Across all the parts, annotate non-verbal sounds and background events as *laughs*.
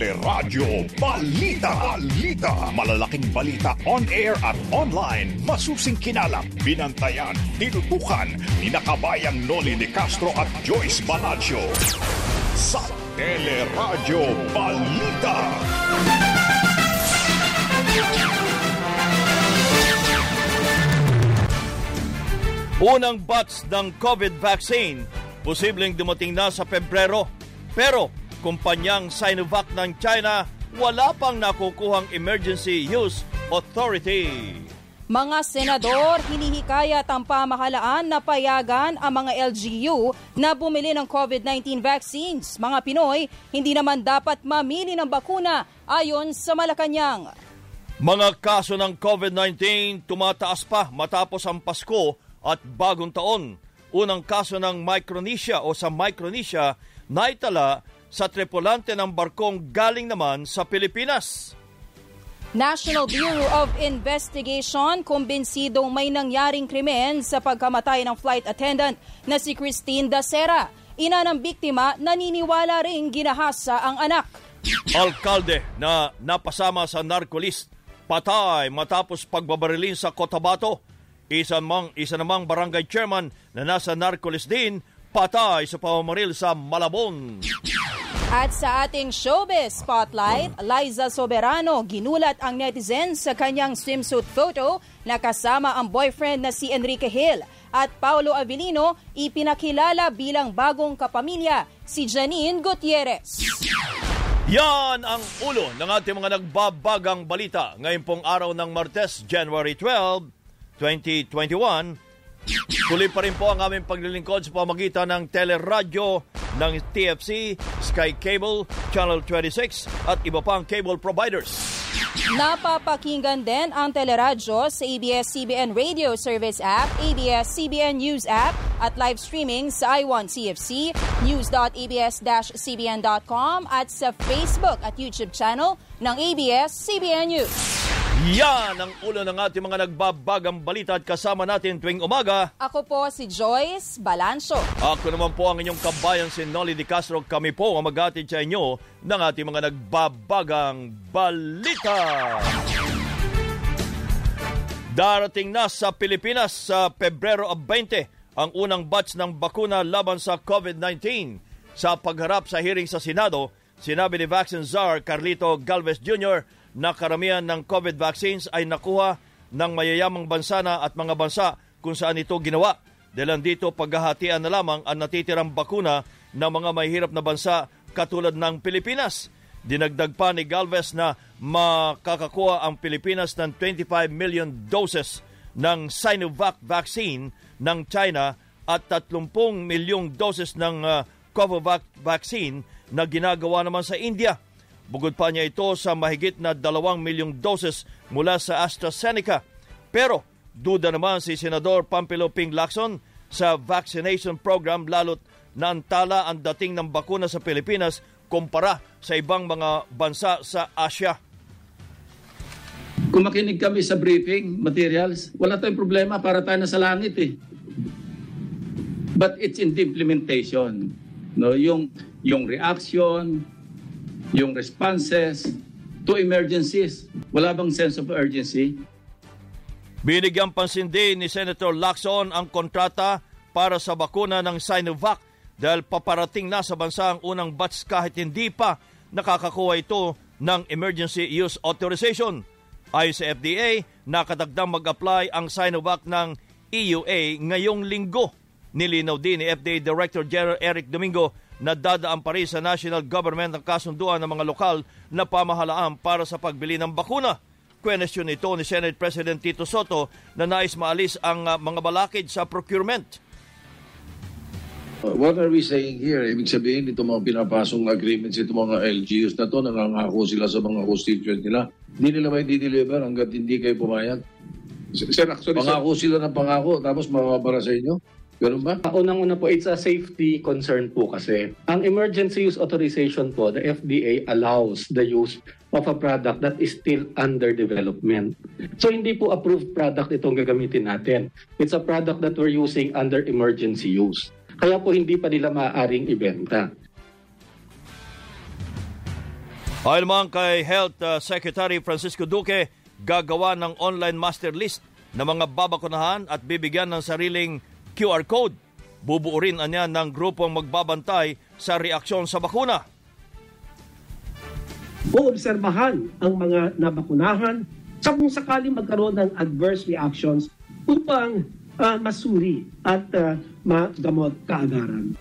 Teleradyo Balita. Balita. Malalaking balita on air at online. Masusing kinalap, binantayan, tinutukan ni nakabayang Noli de Castro at Joyce Balancho. Sa Teleradyo Balita. Unang batch ng COVID vaccine, posibleng dumating na sa Pebrero. Pero kumpanyang Sinovac ng China wala pang nakukuhang emergency use authority. Mga senador, hinihikayat ang pamahalaan na payagan ang mga LGU na bumili ng COVID-19 vaccines. Mga Pinoy, hindi naman dapat mamili ng bakuna ayon sa Malacanang. Mga kaso ng COVID-19 tumataas pa matapos ang Pasko at bagong taon. Unang kaso ng Micronesia o sa Micronesia naitala sa tripulante ng barkong galing naman sa Pilipinas. National Bureau of Investigation kumbinsidong may nangyaring krimen sa pagkamatay ng flight attendant na si Christine Dacera. Ina ng biktima naniniwala ring ginahasa ang anak. Alkalde na napasama sa narcolist patay matapos pagbabarilin sa Cotabato. Isa, mang, isa namang barangay chairman na nasa narcolist din patay sa pamamaril sa Malabon. At sa ating showbiz spotlight, Liza Soberano ginulat ang netizens sa kanyang swimsuit photo na kasama ang boyfriend na si Enrique Hill. At Paulo Avellino ipinakilala bilang bagong kapamilya, si Janine Gutierrez. Yan ang ulo ng ating mga nagbabagang balita ngayon pong araw ng Martes, January 12, 2021. Tuloy pa rin po ang aming paglilingkod sa pamagitan ng teleradyo ng TFC, Sky Cable, Channel 26 at iba pang cable providers. Napapakinggan din ang teleradyo sa ABS-CBN Radio Service App, ABS-CBN News App at live streaming sa i1CFC, news.abs-cbn.com at sa Facebook at YouTube channel ng ABS-CBN News. Yan ang ulo ng ating mga nagbabagang balita at kasama natin tuwing umaga. Ako po si Joyce Balancho. Ako naman po ang inyong kabayan si Nolly Di Castro. Kami po ang magatid sa inyo ng ating mga nagbabagang balita. Darating na sa Pilipinas sa Pebrero 20 ang unang batch ng bakuna laban sa COVID-19. Sa pagharap sa hearing sa Senado, sinabi ni Vaccine Czar Carlito Galvez Jr. na karamihan ng COVID vaccines ay nakuha ng mayayamang bansa na at mga bansa kung saan ito ginawa. Dahil dito paghahatian na lamang ang natitirang bakuna ng mga mahihirap na bansa katulad ng Pilipinas. Dinagdag pa ni Galvez na makakakuha ang Pilipinas ng 25 million doses ng Sinovac vaccine ng China at 30 milyong doses ng uh, Covovac vaccine na ginagawa naman sa India. Bugod pa niya ito sa mahigit na 2 milyong doses mula sa AstraZeneca. Pero duda naman si Senador Pampilo Ping Lacson sa vaccination program lalo't naantala ang dating ng bakuna sa Pilipinas kumpara sa ibang mga bansa sa Asia. Kung makinig kami sa briefing materials, wala tayong problema para tayo na sa langit eh. But it's in the implementation. No, yung yung reaction, yung responses to emergencies. Wala bang sense of urgency? Binigyan pansin din ni Senator Lacson ang kontrata para sa bakuna ng Sinovac dahil paparating na sa bansa ang unang batch kahit hindi pa nakakakuha ito ng emergency use authorization. Ayon sa FDA, nakatagdang mag-apply ang Sinovac ng EUA ngayong linggo. Nilinaw din ni FDA Director General Eric Domingo na dadaan pa rin sa national government ang kasunduan ng mga lokal na pamahalaan para sa pagbili ng bakuna. Question ito ni Senate President Tito Soto na nais maalis ang uh, mga balakid sa procurement. What are we saying here? Ibig sabihin, ito mga pinapasong agreements, ito mga LGUs na to, nangangako sila sa mga constituent nila. Hindi nila may deliver hanggat hindi kayo pumayag. Sir, actually, Pangako sila ng pangako, tapos mababara sa inyo. Ganun ba? Unang-una po, it's a safety concern po kasi. Ang emergency use authorization po, the FDA allows the use of a product that is still under development. So hindi po approved product itong gagamitin natin. It's a product that we're using under emergency use. Kaya po hindi pa nila maaaring ibenta. Ayon naman kay Health uh, Secretary Francisco Duque, gagawa ng online master list ng mga babakunahan at bibigyan ng sariling QR code. Bubuo rin anya ng grupong magbabantay sa reaksyon sa bakuna. Uobserbahan ang mga nabakunahan sa kung sakaling magkaroon ng adverse reactions upang ah, masuri at ah, magamot kaagaran.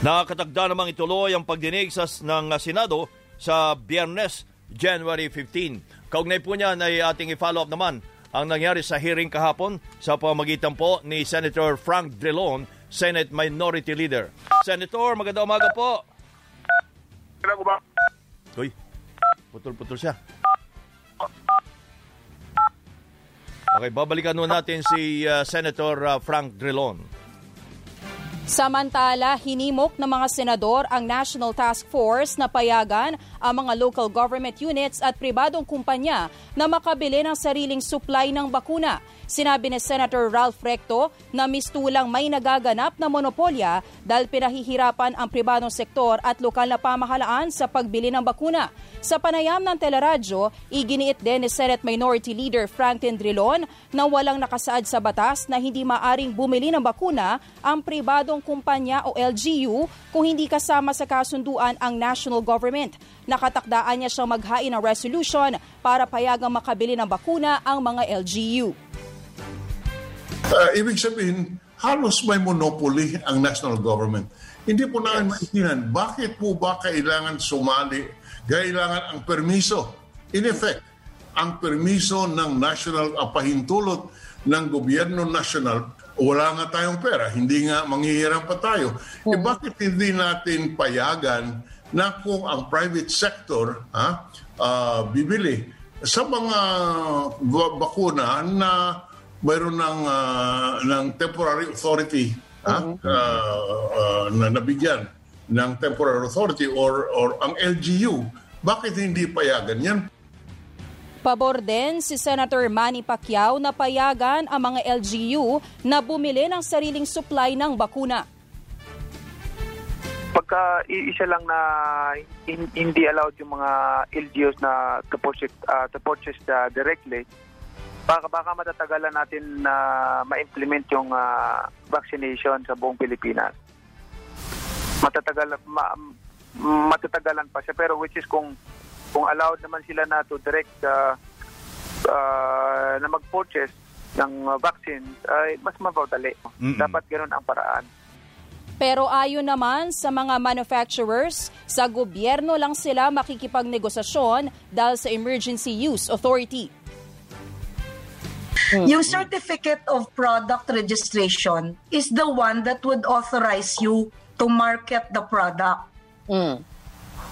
Nakatagda namang ituloy ang pagdinig sa, ng uh, Senado sa Biyernes, January 15. Kaugnay po niyan ay ating i-follow up naman ang nangyari sa hearing kahapon sa pamagitan po ni Senator Frank Drilon, Senate Minority Leader. Senator, magandang umaga po. Uy, putol-putol siya. Okay, babalikan nun natin si uh, Senator uh, Frank Drilon. Samantala, hinimok ng mga senador ang National Task Force na payagan ang mga local government units at pribadong kumpanya na makabili ng sariling supply ng bakuna. Sinabi ni Senator Ralph Recto na mistulang may nagaganap na monopolya dahil pinahihirapan ang pribadong sektor at lokal na pamahalaan sa pagbili ng bakuna. Sa panayam ng teleradyo, iginiit din ni Senate Minority Leader Franklin Drilon na walang nakasaad sa batas na hindi maaring bumili ng bakuna ang pribadong kumpanya o LGU kung hindi kasama sa kasunduan ang national government. Nakatakdaan niya siyang maghain ng resolution para payagang makabili ng bakuna ang mga LGU. Uh, ibig sabihin, halos may monopoly ang national government. Hindi po namin maintindihan, bakit po ba kailangan sumali, kailangan ang permiso? In effect, ang permiso ng national, uh, pahintulot ng gobyerno national, wala nga tayong pera, hindi nga manghihiram pa tayo. Eh bakit hindi natin payagan na kung ang private sector ha, uh, bibili sa mga ba- bakuna na mayroon ng, ah, ng temporary authority ha, ah, ah, na nabigyan ng temporary authority or, or ang LGU, bakit hindi payagan yan? Pabor din si Senator Manny Pacquiao na payagan ang mga LGU na bumili ng sariling supply ng bakuna. pagka iisa lang na hin- hindi allowed yung mga LGUs na to purchase, uh, to purchase uh, directly, baka, baka matatagalan natin na ma-implement yung uh, vaccination sa buong Pilipinas. Matatagal, ma, matatagalan pa siya. Pero which is kung kung allowed naman sila na to direct uh, uh, na mag-purchase ng uh, vaccine, ay mas mabaudali. Mm-mm. Dapat ganun ang paraan. Pero ayon naman sa mga manufacturers, sa gobyerno lang sila makikipagnegosasyon dahil sa Emergency Use Authority. Yung certificate of product registration is the one that would authorize you to market the product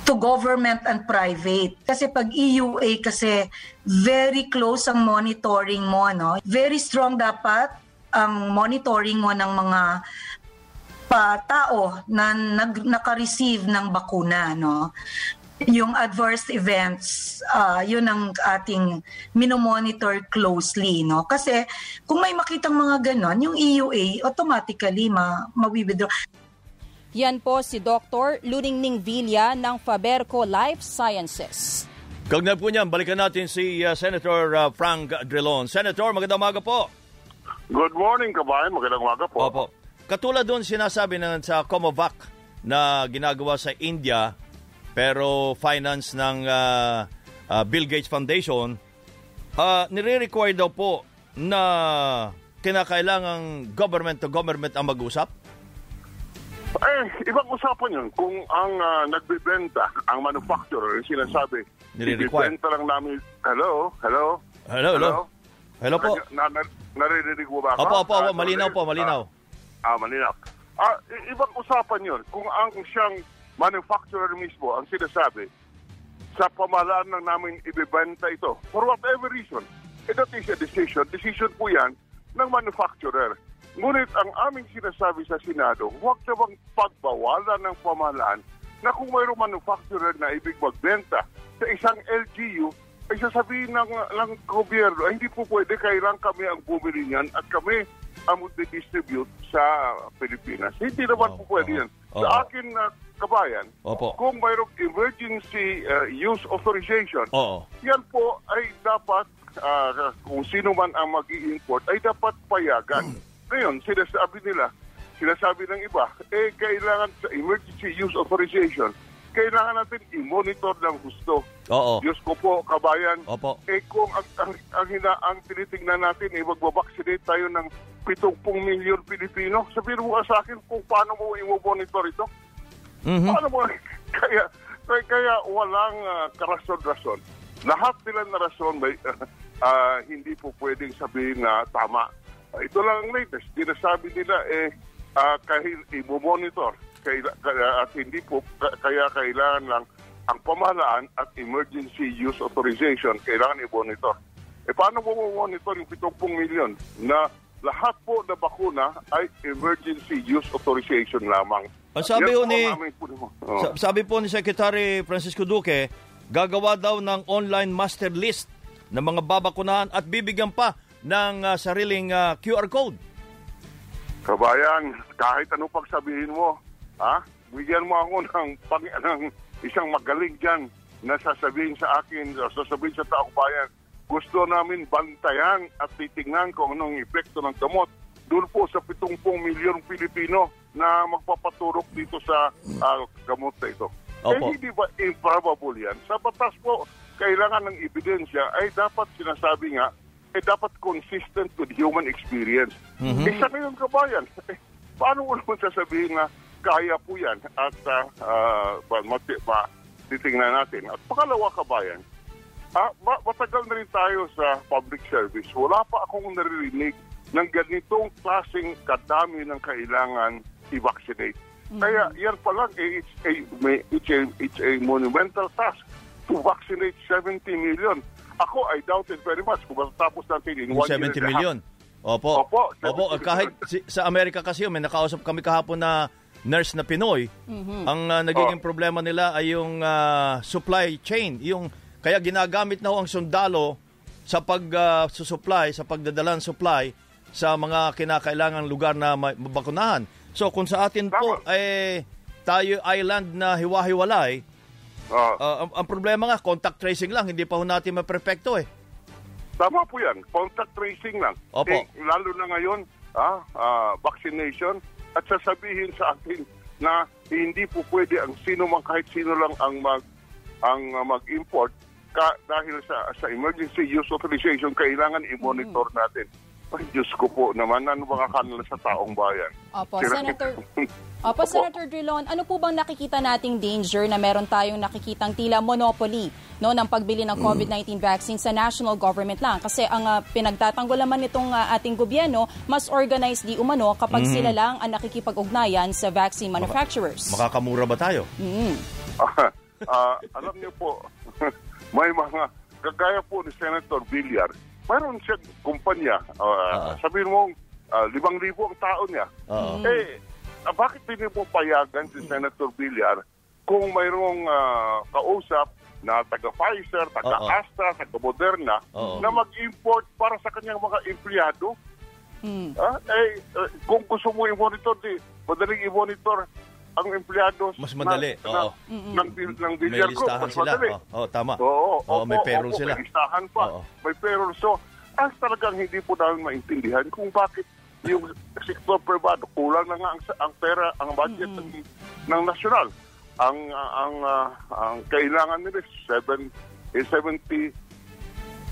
to government and private. Kasi pag EUA kasi very close ang monitoring mo, no? Very strong dapat ang monitoring mo ng mga pa tao na nag, naka-receive ng bakuna, no? Yung adverse events, ah, yun ang ating minomonitor closely, no? Kasi kung may makitang mga ganon, yung EUA automatically ma mawi-withdraw. Yan po si Dr. Luningning Villa ng Faberco Life Sciences. Kaugnay po niyan, balikan natin si uh, Senator uh, Frank Drilon. Senator, magandang umaga po. Good morning, kabayan. Magandang umaga po. Opo. Katulad doon sinasabi ng sa Comovac na ginagawa sa India pero finance ng uh, uh, Bill Gates Foundation, uh, nire-require daw po na kinakailangang government to government ang mag-usap? Eh, ibang usapan yun. Kung ang ah, nagbibenta, ang manufacturer, yung sinasabi, Nire-require. ibibenta lang namin, hello, hello, Hello, hello. Hello po. Na, na, naririnig mo ba ako? Opo, opo, opo. Malinaw po, malinaw. Ah, ah, malinaw. Ah, ibang usapan yun. Kung ang siyang manufacturer mismo ang sinasabi, sa pamahalaan lang namin ibibenta ito, for whatever reason, eh, that is a decision. Decision po yan ng manufacturer. Ngunit ang aming sinasabi sa Senado, huwag na bang pagbawalan ng pamahalaan na kung mayroong manufacturer na ibig magbenta sa isang LGU, ay sasabihin ng, ng gobyerno, ay hindi po pwede, kailang kami ang bumili niyan at kami ang mag-distribute sa Pilipinas. Hindi naman po pwede yan. Oo. Sa akin na kabayan, Opo. kung mayroong emergency uh, use authorization, Oo. yan po ay dapat, ah, kung sino man ang mag import ay dapat payagan. *clears throat* Ngayon, sinasabi nila, sinasabi ng iba, eh, kailangan sa emergency use authorization, kailangan natin i-monitor ng gusto. Oo. Diyos ko po, kabayan, Opo. eh kung ang, ang, ang, hina, ang tinitingnan natin, eh, magbabaksinate tayo ng 70 milyon Pilipino. Sabihin mo ka sa akin kung paano mo i-monitor ito. Mhm. Paano mo? *laughs* Kaya, kaya, kaya walang ah, karason-rason. Lahat nila na rason may, *laughs* ah, hindi po pwedeng sabihin na tama. Ah, ito lang ang latest. Dinasabi nila eh uh, kahit i-monitor kaya, kaya, at hindi po ka- kaya kailangan lang ang pamahalaan at emergency use authorization kailangan i-monitor. Eh paano mo monitor yung 70 milyon na lahat po na bakuna ay emergency use authorization lamang. Ang sabi po ni- puno. Oh. Sa- Sabi po ni Secretary Francisco Duque, gagawa daw ng online master list ng mga babakunahan at bibigyan pa ng ah, sariling ah, QR code. Kabayan, kahit anong pagsabihin mo, ha? Bigyan mo ako ng, pag, ng isang magaling dyan na sasabihin sa akin, o sasabihin sa taong bayan, gusto namin bantayan at titingnan kung anong epekto ng gamot doon po sa 70 milyong Pilipino na magpapaturok dito sa ah, gamot na ito. Opo. Eh, hindi ba improbable yan? Sa batas po, kailangan ng ebidensya ay dapat sinasabi nga, eh dapat consistent with human experience. Mhm. Eh, sa ngayon kabayan, eh, *laughs* paano mo naman sasabihin na kaya po yan at uh, uh, mati, ma, titingnan natin. At pangalawa kabayan, ah, ma- matagal na rin tayo sa public service. Wala pa akong naririnig ng ganitong klaseng kadami ng kailangan i-vaccinate. Kaya yan pa lang, eh, it's, a, may, it's, a, it's a monumental task to vaccinate 70 million. Ako, I doubt it very much kung matatapos natin in Yung one year 70 and a half. million. Opo. Opo, Opo, 70 kahit si- sa Amerika kasi, may nakausap kami kahapon na nurse na Pinoy. Ang ah, nagiging problema nila ay yung ah, supply chain. Yung, kaya ginagamit na ho ang sundalo sa pag ah, susupply, sa pagdadala ng supply sa mga kinakailangang lugar na ma- mabakunahan. So kung sa atin po eh tayo island na hiwa-hiwalay, Ah, ah, ang, ang problema nga contact tracing lang, hindi pa ho natin maperfecto eh. Tama po yan. Contact tracing lang. Opo. Eh, lalo na ngayon, ah, ah, vaccination, at sasabihin sa akin na hindi po pwede ang sino man kahit sino lang ang mag ang mag-import ka, dahil sa sa emergency use authorization kailangan i-monitor natin. Ay, Diyos ko po naman, ano bang akala sa taong bayan? Opo, Sila- Senator *laughs* Opo, Senator Drilon, ano po bang nakikita nating danger na meron tayong nakikitang tila monopoly no ng pagbili ng COVID-19 vaccine sa national government lang kasi ang ah, pinagtatanggol naman nitong ah, ating gobyerno mas organized di umano kapag Mhm. sila lang ang nakikipag-ugnayan sa vaccine manufacturers. Makakamura ba tayo? Mm. *laughs* Ah, alam niyo po, *laughs* may mga, kagaya po ni Senator Villar, mayroon siyang kumpanya, ah, sabihin mo, ah, limang libo ang tao niya. Oo. Eh, ah, bakit hindi mo payagan si Senator Villar kung mayroong ah, kausap na taga-Pfizer, taga-Astra, taga-Moderna, Oo. na mag-import para sa kanyang mga empleyado? Ah, eh, eh, kung gusto mo i-monitor, di, madaling i-monitor ang empleyado Mas madali, na, oo. na, ng, ng May ko. listahan Mas sila. madali. Oo, oo, tama. Oo, Oo, may opo, payroll sila. May listahan pa. Oo. May payroll. So, ang talagang hindi po namin maintindihan kung bakit yung sektor privado kulang na nga ang, ang pera, ang budget ng, ng nasyonal. Ang ang ah, ang kailangan nila is 7 eh, 70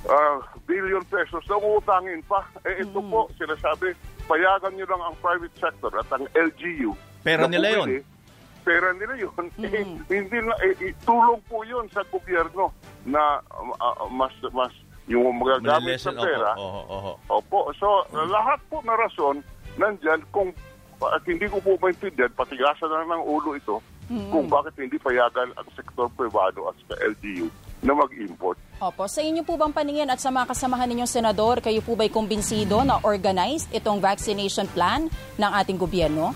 ah, billion pesos na uutangin pa. Eh ito po, sinasabi, payagan nyo lang ang private sector at ang LGU. Pera nila yun. Pera nila yun. *laughs* Eh, hindi na, eh, eh, tulong po yun sa gobyerno na ah, mas mas yung magagamit sa pera. Opo, oho, oho. Opo. So, lahat po na rason nandyan kung at hindi ko po maintindihan, patigasan na ng ulo ito kung bakit hindi payagan ang sektor privado at sa LGU na mag-import. Opo, sa inyo po bang paningin at sa mga kasamahan ninyong senador, kayo po ba'y kumbinsido na organized itong vaccination plan ng ating gobyerno?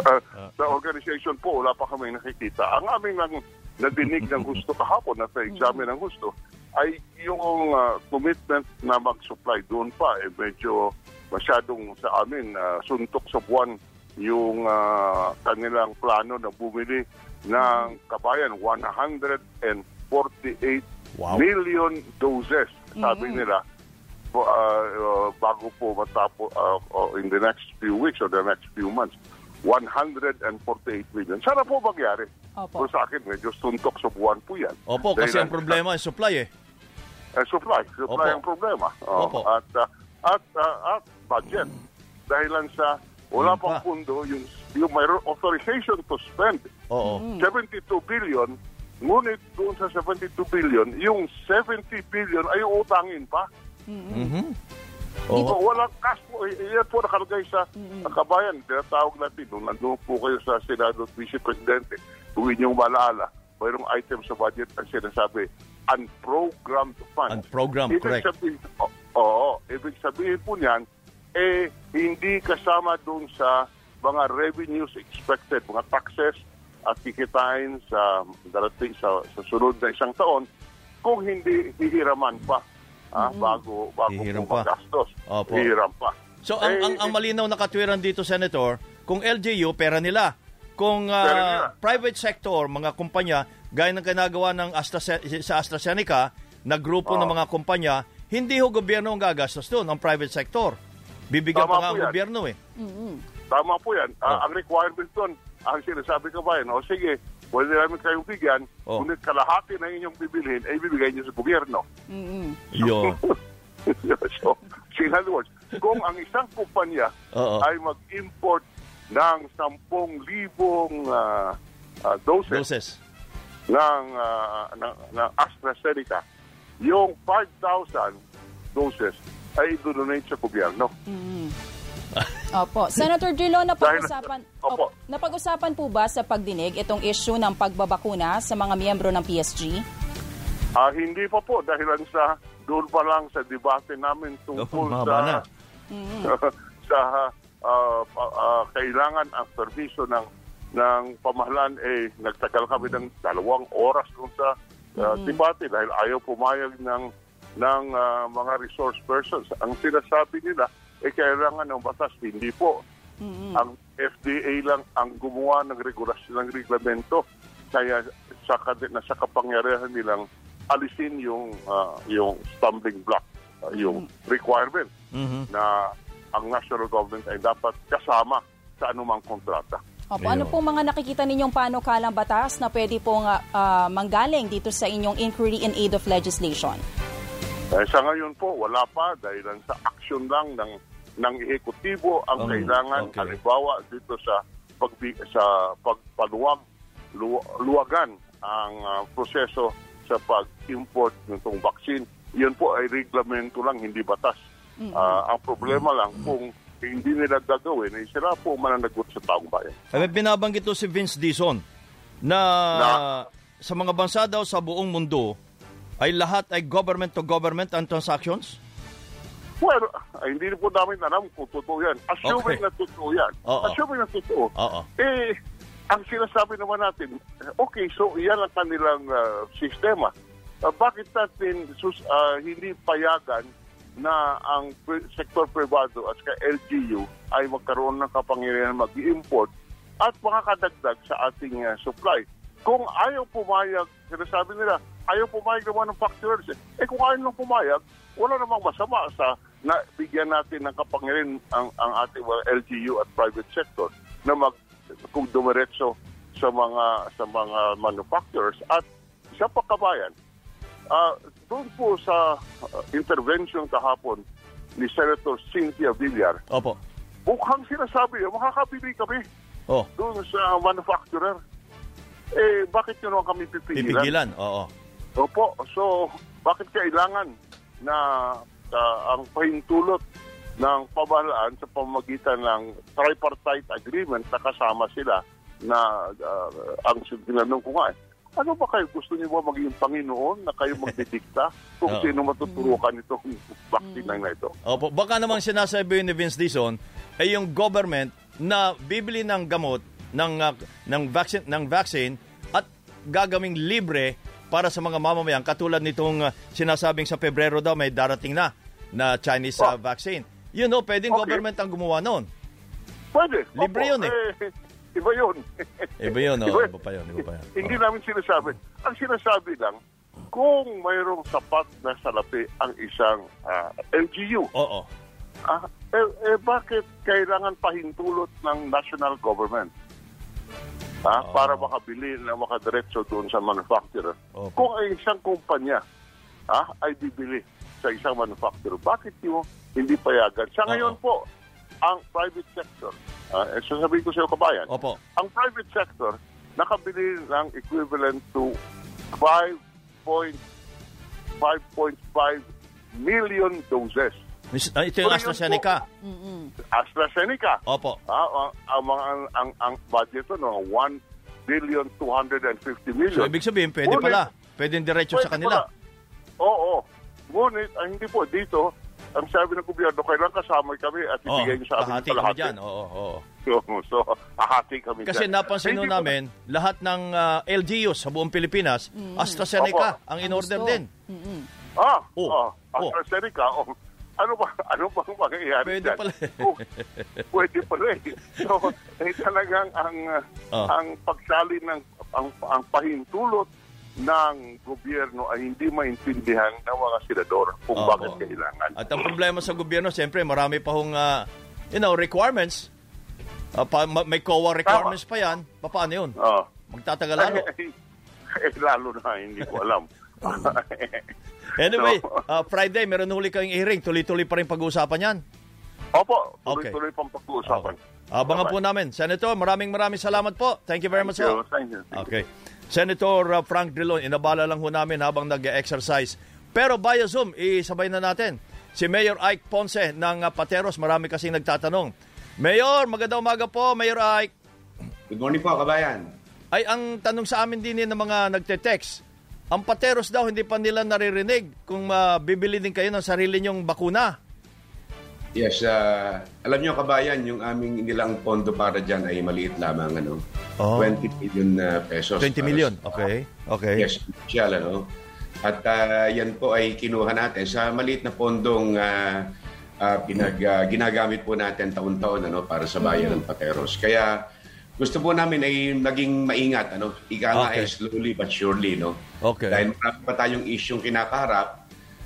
Uh, sa organization po, wala pa kami nakikita. Ang aming lang nadinig ng gusto kahapon at na-examine ng gusto ay yung uh, commitment na mag-supply doon pa. Eh medyo masyadong sa amin uh, suntok sa buwan yung ah, kanilang plano na bumili ng kabayan. 148 Wow. million doses sabi nila. Uh, uh, bago po matapo uh, uh, in the next few weeks or the next few months 148 million. Sana po mangyari. Opo. Pero sa akin, medyo suntok sa buwan po yan. Opo, kasi Dahil ang problema ay supply eh. eh, supply. Supply Opo. ang problema. Oh, Opo. At, uh, at, uh, at budget. Dahilan sa wala Yun pang pa. pundo, yung, yung mayroon authorization to spend Oo. 72 billion, ngunit doon sa 72 billion, yung 70 billion ay utangin pa. Mhm. So, walang cash po. Eh, Yan po nakalagay sa sa kabayan. Tinatawag natin, nung nandun po kayo sa Senado at Vice Presidente, kung inyong malala, mayroong item sa budget ang sinasabi, unprogrammed funds. Unprogrammed, ibig correct. Sabihin, oo, oo, ibig sabihin po niyan, eh, hindi kasama doon sa mga revenues expected, mga taxes at kikitain sa darating sa, sa sunod na isang taon kung hindi hihiraman pa ah, bago bago Hihiram po pa. magastos. Opo. Hihiram pa. So ang, Eh, ang, ang malinaw na katwiran dito, Senator, kung LGU, pera nila. Kung ah, Pera nila. private sector, mga kumpanya, gaya ng ginagawa ng Astra, sa AstraZeneca, na grupo ng Oo. mga kumpanya, hindi ho gobyerno ang gagastos doon, ang private sector. Bibigyan Tama pa nga po ang yan. gobyerno eh. Tama po yan. Ah, Oh. Ang requirement doon, ang sinasabi ko ba yan, o sige, pwede namin kayong bigyan, Oh. ngunit kalahati na inyong bibilhin, ay bibigay niyo sa gobyerno. Yun. *laughs* so, in other words, kung ang isang kumpanya Oo. ay mag-import ng 10,000 ah, ah, doses, Doses. ng, ah, ng, ng AstraZeneca, yung 5,000 doses ay donate sa gobyerno. Opo. Senator Drillo, napag-usapan, Opo. Napag-usapan po ba sa pagdinig itong issue ng pagbabakuna sa mga miyembro ng PSG? Ah, hindi pa po dahilan sa doon pa lang sa debate namin tungkol Oh, sa na. *laughs* sa ah, pa- ah, kailangan ang permiso ng ng pamahalaan eh nagtagal kami ng dalawang oras doon sa ah, debate dahil ayaw pumayag ng ng ah, mga resource persons. Ang sinasabi nila eh kailangan ng batas hindi po. Ang FDA lang ang gumawa ng regulasyon ng reglamento kaya sa nasa kapangyarihan nilang alisin yung ah, yung stumbling block, ah, yung requirement Mhm. na ang national government ay dapat kasama sa anumang kontrata. Opo, ano pong mga nakikita ninyong panukalang batas na pwede pong ah, manggaling dito sa inyong inquiry in aid of legislation? Eh, sa ngayon po, wala pa dahil sa action lang ng ng ehekutibo ang Um, kailangan okay. halimbawa dito sa pagbi, sa pagpaluwag lu- luwagan ang ah, proseso sa pag-import nitong vaccine. Yun po ay reglamento lang, hindi batas. Ah, ang problema lang kung hindi nila gagawin, ay sila po mananagot sa taong bayan. Ay, may binabanggit to si Vince Dison na, Na- sa mga bansa daw sa buong mundo ay lahat ay government to government ang transactions? Well, ay, hindi po namin alam kung totoo yan. Assuming Okay. na totoo yan. Oo. Assuming na totoo. Oo. Eh, ang sinasabi naman natin, okay, so iyan ang kanilang ah, sistema. Ah, bakit natin sus, ah, hindi payagan na ang pri- sektor privado at saka LGU ay magkaroon ng kapangyarihan mag-import at makakadagdag sa ating ah, supply. Kung ayaw pumayag, sinasabi nila, ayaw pumayag ng manufacturers. Eh, eh kung ayaw nang pumayag, wala namang masama sa na bigyan natin ng kapangyarihan ang, ang ating mga LGU at private sector na mag kung dumiretso sa mga sa mga manufacturers at sa pagkabayan. Ah, doon po sa ah, intervention kahapon ni Senator Cynthia Villar, Opo. mukhang sinasabi, makakabili kami Oh, doon sa manufacturer. Eh, bakit yun naman kami pipigilan? pipigilan. Oo. Opo. So, bakit kailangan na ah, ang pahintulot ng pamahalaan sa pamamagitan ng tripartite agreement na kasama sila na ah, ang tinanong ko nga eh, ano ba kayo? Gusto niyo ba maging Panginoon na kayo magdidikta *laughs* kung Oo. sino matuturukan itong vaccine na ito? Opo. Baka namang sinasabi ni Vince Dison ay yung government na bibili ng gamot ng ah, ng vaccine ng vaccine at gagawing libre para sa mga mamamayan katulad nitong ah, sinasabing sa Pebrero daw may darating na na Chinese Oh. vaccine. You know, pwedeng Okay. government ang gumawa noon. Pwede. Libre Opo, yun eh. Iba yun. *laughs* Iba yun, oh. Iba- Iba pa yun, iba pa yun. Hindi Oo. namin sinasabi. Ang sinasabi lang, kung mayroong sapat na salapi ang isang ah, LGU, Oo. ah, eh, eh, bakit kailangan pahintulot ng national government? Ah, Oo. Para makabili na makadiretso doon sa manufacturer. Opo. Kung ang isang kumpanya ah, ay bibili sa isang manufacturer, bakit nyo hindi payagan? Sa ngayon po, ang private sector, ah, eh, sasabihin ko sa iyo kabayan, Opo. ang private sector nakabili ng equivalent to 5.5 5.5 million doses. Ah, Ito yung Pero yun AstraZeneca. AstraZeneca. Opo. Ah, ang, ang, mga ang, ang budget no, 1 billion 250 million. So, ibig sabihin, pwede Ngunit- pala. Pwede diretso sa kanila. pala. Oo. Ngunit, ah, hindi po, dito, ang sabi ng gobyerno, kailangan kasama kami at Oo, ibigay niyo sa amin kahati kami dyan. Oo, oo. So, so, kami Kasi dyan. napansin Hindi nun po- namin, lahat ng ah, LGUs sa buong Pilipinas, AstraZeneca Opo. ang in-order din. Ah, Oh. oh, Oh. AstraZeneca. Oh. Ano ba ano bang mangyayari Pwede dyan? pala. *laughs* Oh, pwede pala eh. So, eh, talagang ang Oh. ang pagsali ng ang, ang pahintulot ng gobyerno ay hindi maintindihan ng mga senador kung Opo. bakit kailangan. At ang problema sa gobyerno, siyempre, marami pa hong, ah, you know, requirements. Ah, pa, ma- may COA requirements pa yan. Pa- Paano yun? Ah. Magtatagal lalo. eh, *laughs* eh, lalo na, hindi ko alam. *laughs* Anyway, So, *laughs* ah, Friday, meron huli kayong hearing. Tuloy-tuloy pa rin pag-uusapan yan. Opo, Okay. tuloy-tuloy pang pag-uusapan. Abangan po namin. Senator, maraming maraming salamat po. Thank you very much. Thank you, thank you, thank you. Okay. Senator uh, Frank Drilon, inabala lang ho namin habang nag-exercise. Pero via Zoom, isabay na natin. Si Mayor Ike Ponce ng uh, Pateros, marami kasing nagtatanong. Mayor, magandang umaga po, Mayor Ike. Good morning po, kabayan. Ay, ang tanong sa amin din ng mga nagte-text, ang Pateros daw hindi pa nila naririnig kung uh, bibili din kayo ng sarili nyong bakuna. Yes, ah, alam niyo kabayan, yung aming nilang pondo para dyan ay maliit lamang, ano? Oh. 20 million na pesos. 20 para million, sa- okay. Okay. Yes, special, ano? At ah, yan po ay kinuha natin sa maliit na pondong ah, ah, pinag, ah, ginagamit po natin taon-taon ano, para sa bayan ng Pateros. Kaya gusto po namin ay naging maingat. Ano? Ika nga Okay. ay slowly but surely. No? Okay. Dahil marami pa tayong isyong kinakaharap,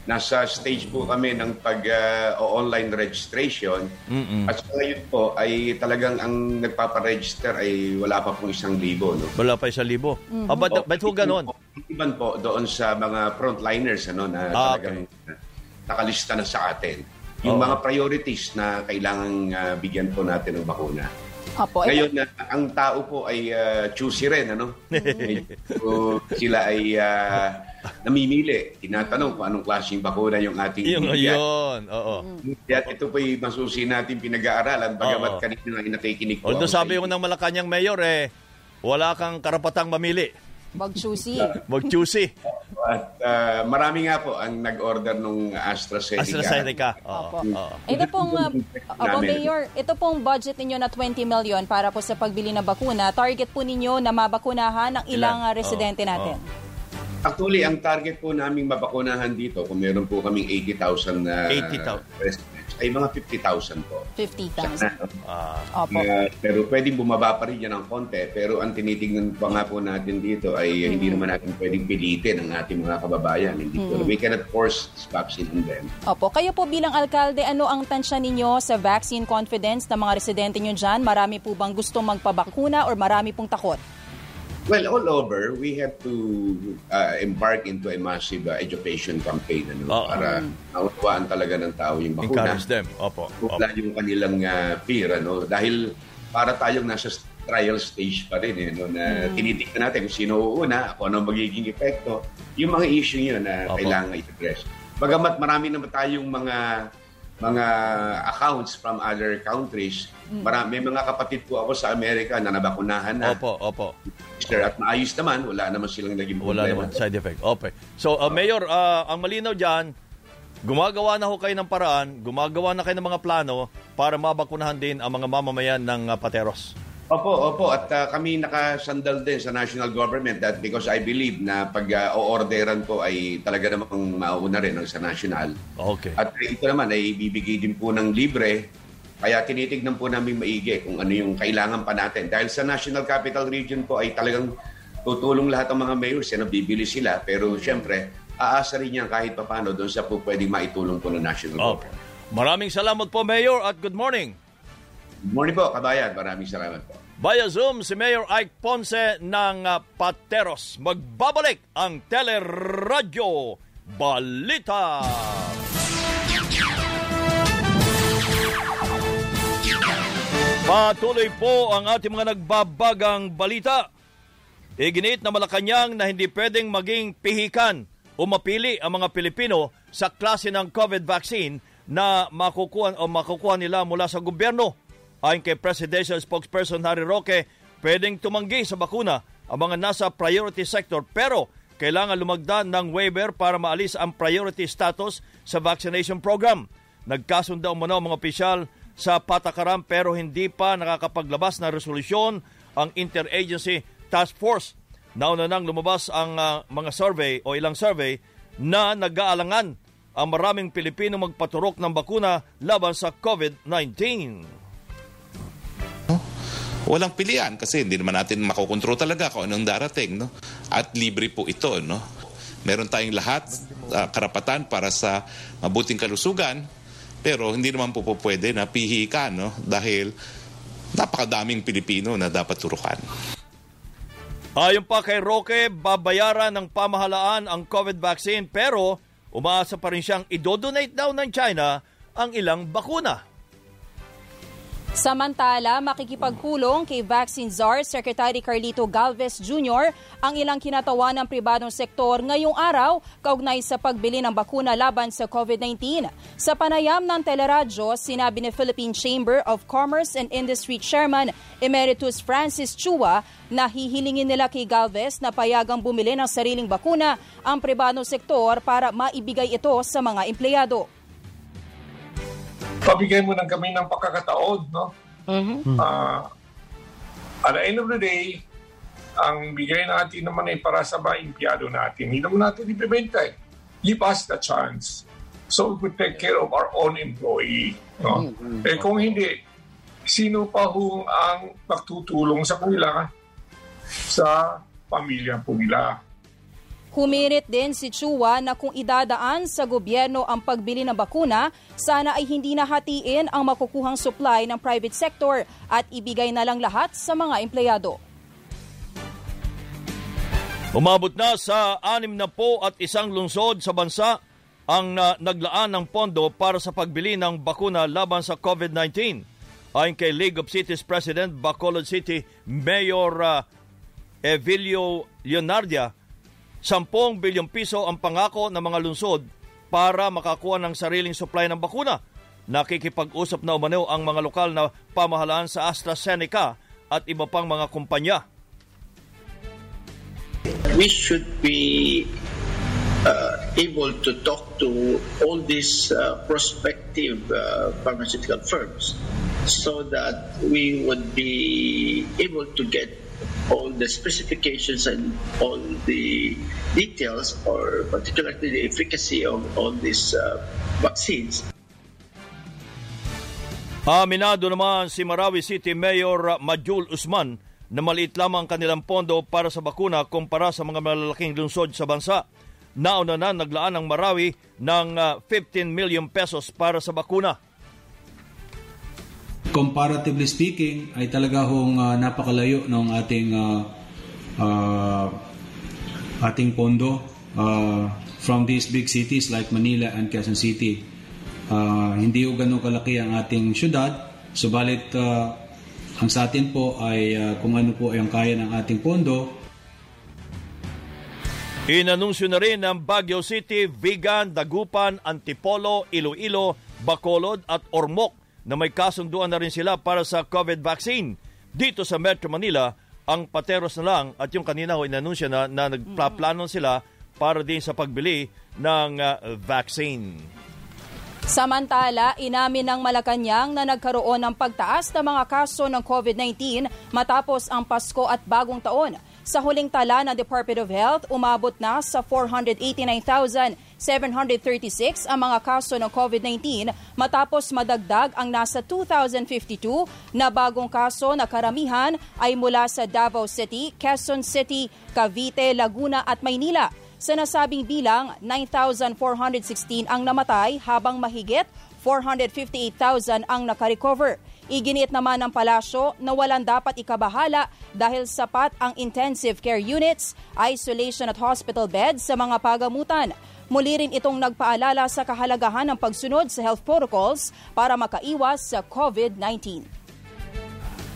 nasa stage po kami ng pag-online registration. Mm-mm. At sa ngayon po ay talagang ang nagpaparegister ay wala pa pong isang libo. No? Wala pa isang libo. Ah, ba't, ba't ho ganon? Iban po doon sa mga frontliners ano, na Ah, talagang nakalista na sa atin. Yung Oo. mga priorities na kailangan ah, bigyan po natin ng bakuna. Apo, Ngayon, na ang tao po ay uh, choosy rin, ano? *laughs* Medyo sila ay ah, namimili. Tinatanong kung anong klaseng bakuna yung ating Yung bibigyan. yun, oo. Kaya ito po yung masusi natin pinag-aaralan bagamat Oo. kanina ay nakikinig po. Although ako sa sabi ko ng Malacanang Mayor, eh, wala kang karapatang mamili. Mag-choosy. Mag-choosy. At ah, marami nga po ang nag-order ng AstraZeneca. AstraZeneca. Oo. Opo. oo. Ito pong, uh, Opo, Namin. Mayor, ito pong budget ninyo na 20 million para po sa pagbili ng bakuna. Target po ninyo na mabakunahan ng ilang Ilan? uh, residente Oo, natin. Actually, ang target po naming mabakunahan dito, kung meron po kaming 80,000 na 80,000. residents, ay mga 50,000 po. 50,000. Ah, Opo. Uh, pero pwedeng bumaba pa rin yan ng konti. Pero ang tinitingnan pa nga po natin dito ay Mm-hmm. hindi naman natin pwedeng pilitin ang ating mga kababayan. Hindi po. Mm-hmm. We cannot force this vaccine on them. Opo, kayo po bilang alkalde, ano ang tansya ninyo sa vaccine confidence ng mga residente nyo dyan? Marami po bang gusto magpabakuna or marami pong takot? Well, all over, we have to uh, embark into a massive uh, education campaign ano, Oo. para maunawaan talaga ng tao yung bakuna. encourage them. Opo. Opo. Wala yung kanilang uh, fear. Ano? Dahil para tayong nasa trial stage pa rin. Eh, no? Na tinitignan natin kung sino uuna, kung ano magiging epekto. Yung mga issue yun na Opo. kailangan i-address. Bagamat marami naman tayong mga mga accounts from other countries. Marami, may mga kapatid po ako sa Amerika na nabakunahan na. Opo, opo. Sir, at maayos naman, wala naman silang naging Wala problema. naman side effect. Okay. So, uh, Mayor, uh, ang malinaw dyan, gumagawa na ho kayo ng paraan, gumagawa na kayo ng mga plano para mabakunahan din ang mga mamamayan ng uh, Pateros. Opo, opo. At uh, kami nakasandal din sa national government that because I believe na pag uh, o-orderan po ay talaga namang mauna rin sa national. Okay. At ito naman ay bibigay din po ng libre Kaya tinitignan po namin maigi kung ano yung kailangan pa natin. Dahil sa National Capital Region po ay talagang tutulong lahat ng mga mayors. Yan, bibili sila. Pero siyempre, aasa rin yan kahit papano doon sa po pwedeng maitulong po ng national Okay. government. Maraming salamat po, Mayor, at good morning. Good morning po, kabayan. Maraming salamat po. Via Zoom, si Mayor Ike Ponce ng uh, Pateros. Magbabalik ang Teleradyo Balita. Patuloy po ang ating mga nagbabagang balita. Iginiit na Malacanang na hindi pwedeng maging pihikan o mapili ang mga Pilipino sa klase ng COVID vaccine na makukuha o makukuha nila mula sa gobyerno. Ayon kay Presidential Spokesperson Harry Roque, pwedeng tumanggi sa bakuna ang mga nasa priority sector pero kailangan lumagdan ng waiver para maalis ang priority status sa vaccination program. Nagkasunda umano ang mga opisyal sa patakaran pero hindi pa nakakapaglabas ng resolusyon ang Interagency Task Force. Nauna nang lumabas ang ah, mga survey o ilang survey na nag-aalangan ang maraming Pilipino magpaturok ng bakuna laban sa COVID-19. Walang pilihan kasi hindi naman natin makokontrol talaga kung anong darating no? At libre po ito no? Meron tayong lahat uh, karapatan para sa mabuting kalusugan pero hindi naman po, po pwede na pihi ka no? Dahil napakadaming Pilipino na dapat turukan. Ayon pa kay Roque, babayaran ng pamahalaan ang COVID vaccine pero umaasa pa rin siyang idodonate daw ng China ang ilang bakuna. Samantala, makikipagpulong kay Vaccine Czar Secretary Carlito Galvez Jr. ang ilang kinatawan ng pribadong sektor ngayong araw kaugnay sa pagbili ng bakuna laban sa COVID-19. Sa panayam ng teleradyo, sinabi ni Philippine Chamber of Commerce and Industry Chairman Emeritus Francis Chua na hihilingin nila kay Galvez na payagang bumili ng sariling bakuna ang pribadong sektor para maibigay ito sa mga empleyado. Pabigay mo ng kami ng pagkakataon, no? Ah, at the end of the day, ang bigay natin naman ay para sa mga empleyado natin. Hindi naman natin ibibenta eh. Give us the chance. So we could take care of our own employee. No? Eh kung hindi, sino pa hong ang magtutulong sa kanila sa pamilya po nila? Humirit din si Chua na kung idadaan sa gobyerno ang pagbili ng bakuna, sana ay hindi nahatiin ang makukuhang supply ng private sector at ibigay na lang lahat sa mga empleyado. Umabot na sa anim na po at isang lungsod sa bansa ang uh, naglaan ng pondo para sa pagbili ng bakuna laban sa COVID-19. Ayon kay League of Cities President Bacolod City Mayor uh, Evilio Leonardia, 10 bilyong piso ang pangako ng mga lungsod para makakuha ng sariling supply ng bakuna. Nakikipag-usap na umano ang mga lokal na pamahalaan sa AstraZeneca at iba pang mga kumpanya. we should be uh, able to talk to all these uh, prospective uh, pharmaceutical firms so that we would be able to get all the specifications and all the details or particularly the efficacy of all these uh, vaccines. Aminado naman si Marawi City Mayor Majul Usman na maliit lamang kanilang pondo para sa bakuna kumpara sa mga malalaking lungsod sa bansa. Nauna na naglaan ng Marawi ng uh, 15 million pesos para sa bakuna. Comparatively speaking, ay talaga hong uh, napakalayo ng ating uh, uh, ating pondo uh, from these big cities like Manila and Quezon City. Uh, hindi ho ganun kalaki ang ating syudad, subalit uh, ang sa atin po ay uh, kung ano po ay ang kaya ng ating pondo. Inanunsyo na rin ng Baguio City, Vigan, Dagupan, Antipolo, Iloilo, Bacolod at Ormoc na may kasunduan na rin sila para sa COVID vaccine. Dito sa Metro Manila, ang Pateros na lang at yung kanina ho inanunsyo na, na nagplaplano sila para din sa pagbili ng uh, vaccine. Samantala, inamin ng Malacanang na nagkaroon ng pagtaas ng mga kaso ng COVID-19 matapos ang Pasko at Bagong Taon. Sa huling tala ng Department of Health, umabot na sa 489,736 ang mga kaso ng COVID-19 matapos madagdag ang nasa 2,052 na bagong kaso na karamihan ay mula sa Davao City, Quezon City, Cavite, Laguna at Maynila. Sa nasabing bilang, 9,416 ang namatay habang mahigit 458,000 ang nakarecover. Iginiit naman ng palasyo na walang dapat ikabahala dahil sapat ang intensive care units, isolation at hospital beds sa mga pagamutan. Muli rin itong nagpaalala sa kahalagahan ng pagsunod sa health protocols para makaiwas sa COVID-19.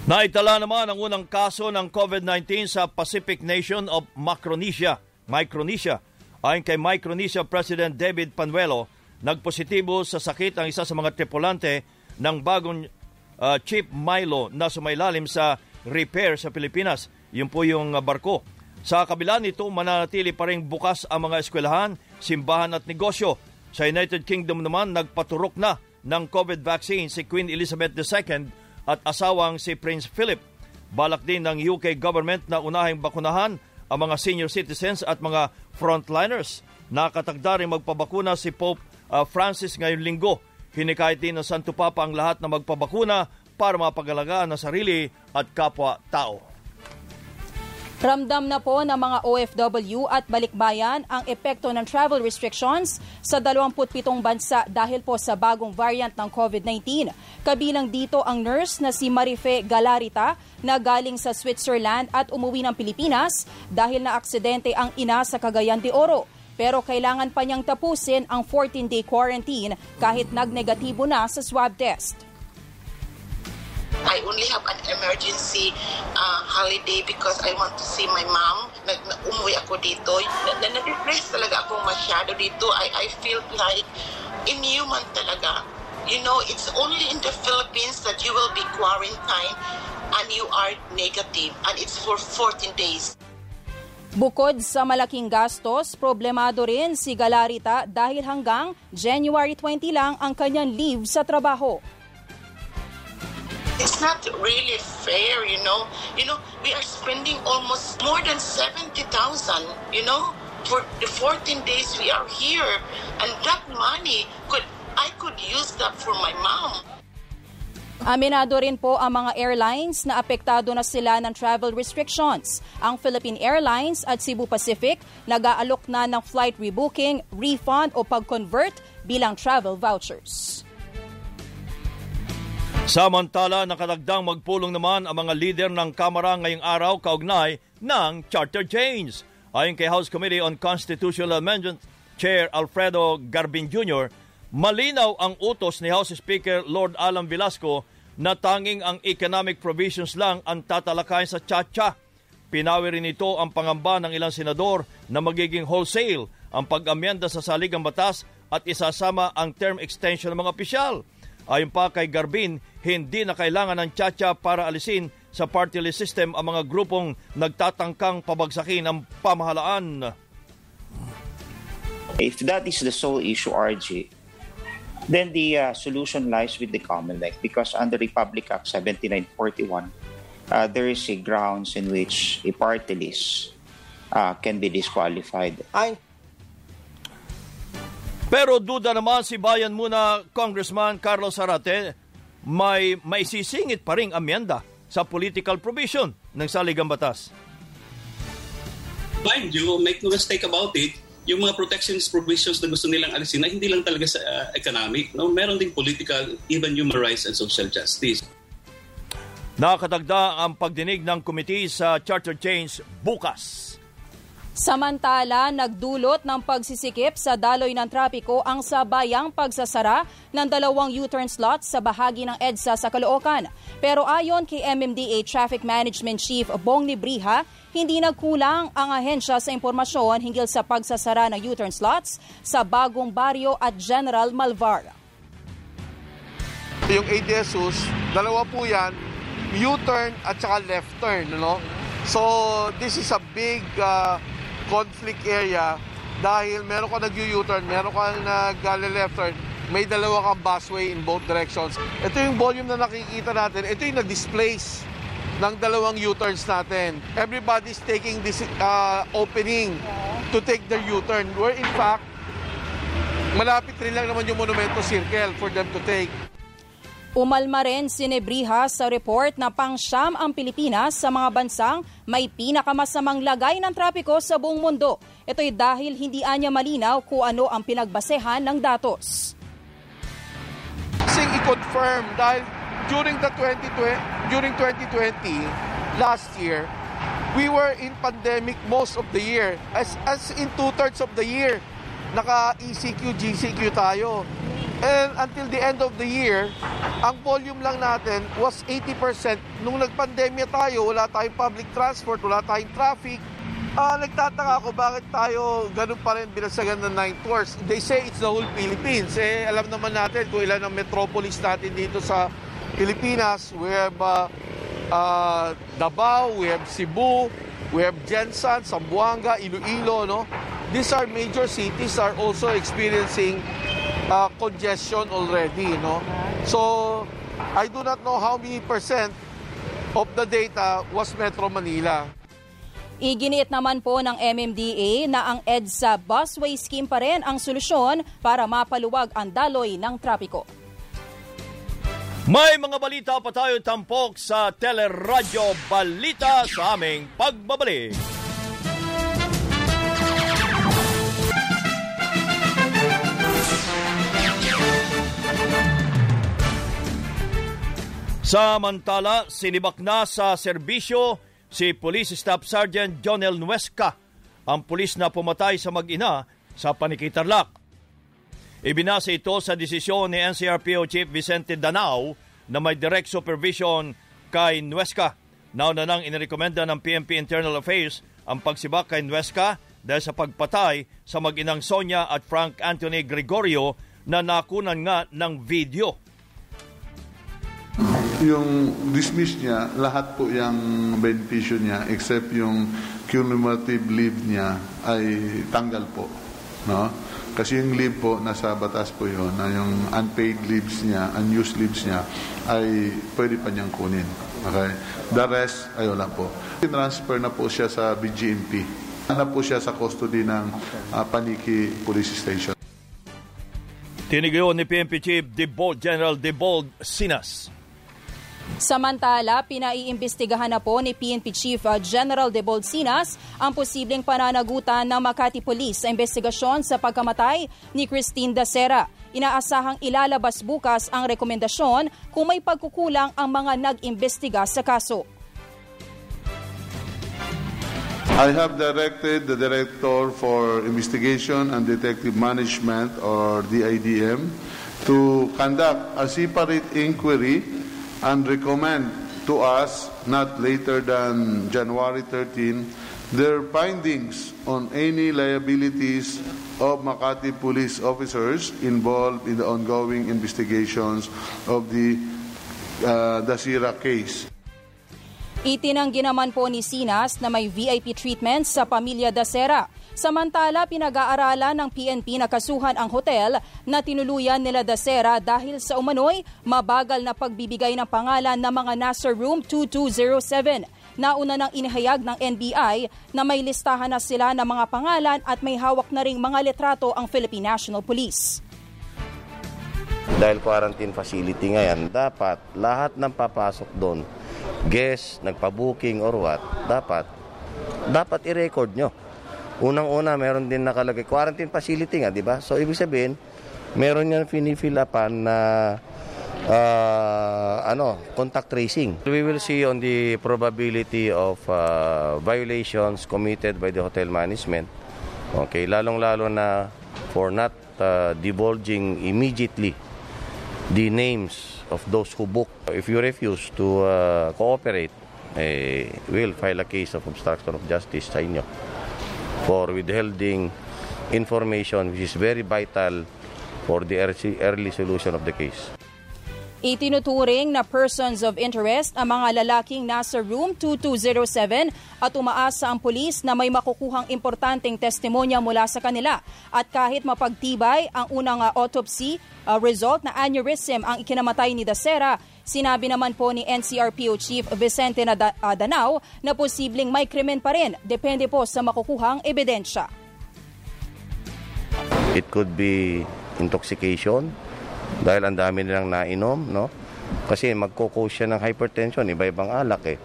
Naitala naman ang unang kaso ng COVID-19 sa Pacific Nation of Micronesia. Micronesia. Ayon kay Micronesia President David Panuelo, nagpositibo sa sakit ang isa sa mga tripulante ng bagong uh, Chief Milo na sumailalim sa repair sa Pilipinas. Yun po yung uh, barko. Sa kabila nito, mananatili pa rin bukas ang mga eskwelahan, simbahan at negosyo. Sa United Kingdom naman, nagpaturok na ng COVID vaccine si Queen Elizabeth II at asawang si Prince Philip. Balak din ng UK government na unahing bakunahan ang mga senior citizens at mga frontliners. Nakatagda rin magpabakuna si Pope uh, Francis ngayong linggo. Hinikayat din ng Santo Papa ang lahat na magpabakuna para mapagalagaan ang sarili at kapwa-tao. Ramdam na po ng mga OFW at balikbayan ang epekto ng travel restrictions sa 27 bansa dahil po sa bagong variant ng COVID-19. Kabilang dito ang nurse na si Marife Galarita na galing sa Switzerland at umuwi ng Pilipinas dahil na aksidente ang ina sa Cagayan de Oro. Pero kailangan pa niyang tapusin ang 14-day quarantine kahit nagnegatibo na sa swab test. I only have an emergency uh, holiday because I want to see my mom. Nag, na, umuwi ako dito. Na, na, na-depress talaga ako masyado dito. I, I feel like inhuman talaga. You know, it's only in the Philippines that you will be quarantined and you are negative and it's for 14 days. Bukod sa malaking gastos, problemado rin si Galarita dahil hanggang January 20 lang ang kanyang leave sa trabaho. It's not really fair, you know. You know, we are spending almost more than 70,000, you know, for the 14 days we are here. And that money could I could use that for my mom. Aminado rin po ang mga airlines na apektado na sila ng travel restrictions. Ang Philippine Airlines at Cebu Pacific nag-aalok na ng flight rebooking, refund o pag-convert bilang travel vouchers. Samantala, nakadagdang magpulong naman ang mga leader ng Kamara ngayong araw kaugnay ng charter change. Ayon kay House Committee on Constitutional Amendment Chair Alfredo Garbin Jr., malinaw ang utos ni House Speaker Lord Alan Velasco na tanging ang economic provisions lang ang tatalakayin sa Chacha. Pinawi rin ito ang pangamba ng ilang senador na magiging wholesale ang pag-amyenda sa saligang batas at isasama ang term extension ng mga opisyal. Ayon pa kay Garbin, hindi na kailangan ng Chacha para alisin sa party list system ang mga grupong nagtatangkang pabagsakin ang pamahalaan. If that is the sole issue, RJ, then the uh, solution lies with the Commonwealth because under Republic Act 7941, uh, there is a grounds in which a party list uh, can be disqualified. Ay. Pero duda naman si Bayan muna Congressman Carlos Arate may may sisingit pa ring amyenda sa political provision ng saligang batas. Mind you, make no mistake about it, yung mga protections provisions na gusto nilang alisin na hindi lang talaga sa uh, economic, no? meron ding political, even human rights and social justice. Nakatagda ang pagdinig ng committee sa charter change bukas. Samantala, nagdulot ng pagsisikip sa daloy ng trapiko ang sabayang pagsasara ng dalawang U-turn slots sa bahagi ng EDSA sa Caloocan. Pero ayon kay MMDA Traffic Management Chief Bong Libriha, hindi nagkulang ang ahensya sa impormasyon hinggil sa pagsasara ng U-turn slots sa Bagong Baryo at General Malvar. Yung ADSUS, dalawa po yan, U-turn at saka left turn. No? So, this is a big uh, conflict area dahil meron ka nag-U-turn, meron ka nag-left turn, may dalawa kang busway in both directions. Ito yung volume na nakikita natin, ito yung nag-displace ng dalawang U-turns natin. Everybody's taking this uh, opening to take their U-turn. Where in fact, malapit rin lang naman yung Monumento Circle for them to take. Umalma rin si Nebrija sa report na pangsyam ang Pilipinas sa mga bansang may pinakamasamang lagay ng trapiko sa buong mundo. Ito'y dahil hindi anya malinaw kung ano ang pinagbasehan ng datos. Sing i-confirm dahil during the 2020 during 2020 last year we were in pandemic most of the year as as in two-thirds of the year naka ECQ GCQ tayo and until the end of the year ang volume lang natin was 80% nung nagpandemya tayo wala tayong public transport wala tayong traffic Ah, nagtataka ako bakit tayo ganun pa rin binasagan ng nine tours. They say it's the whole Philippines. Eh, alam naman natin kung ilan ang metropolis natin dito sa Pilipinas. We have uh, uh, Davao, we have Cebu, we have Jensan, Zamboanga, Iloilo, no? These are major cities are also experiencing uh, congestion already, no? So, I do not know how many percent of the data was Metro Manila. Iginiit naman po ng MMDA na ang EDSA busway scheme pa rin ang solusyon para mapaluwag ang daloy ng trapiko. May mga balita pa tayo tampok sa Teleradyo Balita sa aming pagbabalik. Samantala, sinibak na sa serbisyo si Police Staff Sergeant Jonel Nuesca, ang pulis na pumatay sa mag-ina sa Panikitarlak. Ibinasa ito sa desisyon ni NCRPO Chief Vicente Danao na may direct supervision kay Nuesca. Nauna nang inirekomenda ng PNP Internal Affairs ang pagsibak kay Nuesca dahil sa pagpatay sa mag-inang Sonia at Frank Anthony Gregorio na nakunan nga ng video. Yung dismiss niya, lahat po yung benepisyo niya except yung cumulative leave niya ay tanggal po. No? Kasi yung leave po, nasa batas po yun, na yung unpaid leaves niya, unused leaves niya, ay pwede pa niyang kunin. Okay? The rest, ay wala po. Transfer na po siya sa BGMP. Na po siya sa custody ng uh, Paniki Police Station. Tinigayon ni PNP Chief Debold, General Debold Sinas. Samantala, pinaiimbestigahan na po ni PNP Chief uh, General De Bolsinas ang posibleng pananagutan ng Makati Police sa investigasyon sa pagkamatay ni Christine Dacera. Inaasahang ilalabas bukas ang rekomendasyon kung may pagkukulang ang mga nag-imbestiga sa kaso. I have directed the Director for Investigation and Detective Management, or DIDM, to conduct a separate inquiry and recommend to us not later than January 13 their findings on any liabilities of Makati police officers involved in the ongoing investigations of the uh, Dasira case. Itinanggi naman po ni Sinas na may VIP treatment sa pamilya Dasera. Samantala, pinag-aaralan ng PNP na kasuhan ang hotel na tinuluyan nila Dasera dahil sa umano'y mabagal na pagbibigay ng pangalan ng mga nasa room 2207. Nauna nang inihayag ng NBI na may listahan na sila ng mga pangalan at may hawak na ring mga litrato ang Philippine National Police. Dahil quarantine facility ngayon, dapat lahat ng papasok doon, guest, nagpa-booking or what, dapat dapat i-record nyo. Unang-una, meron din nakalagay quarantine facility nga, di ba? So, ibig sabihin, meron yan finifill upan na uh, ano, contact tracing. We will see on the probability of uh, violations committed by the hotel management. Okay, lalong-lalo na for not uh, divulging immediately the names of those who book. If you refuse to uh, cooperate, eh, we'll file a case of obstruction of justice sa inyo for withholding information which is very vital for the early solution of the case. Itinuturing na persons of interest ang mga lalaking nasa room 2207 at umaasa ang pulis na may makukuhang importanteng testimonya mula sa kanila. At kahit mapagtibay ang unang uh, autopsy uh, result na aneurysm ang ikinamatay ni Dacera, sinabi naman po ni NCRPO Chief Vicente Danao na posibleng may krimen pa rin, depende po sa makukuhang ebidensya. It could be intoxication, dahil ang dami nilang nainom, no? Kasi magko-cause siya ng hypertension, iba-ibang alak eh.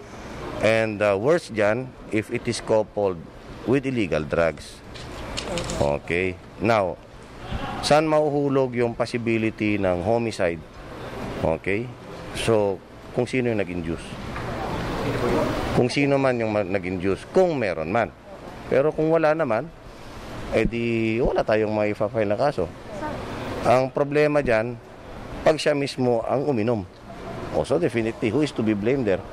And uh, worse dyan, if it is coupled with illegal drugs. Okay. Now, saan mauhulog yung possibility ng homicide? Okay. So, kung sino yung nag-induce. Kung sino man yung nag-induce, kung meron man. Pero kung wala naman, edi wala tayong maipafile na kaso. Ang problema dyan, pag siya mismo ang uminom. Also definitely, who is to be blamed there?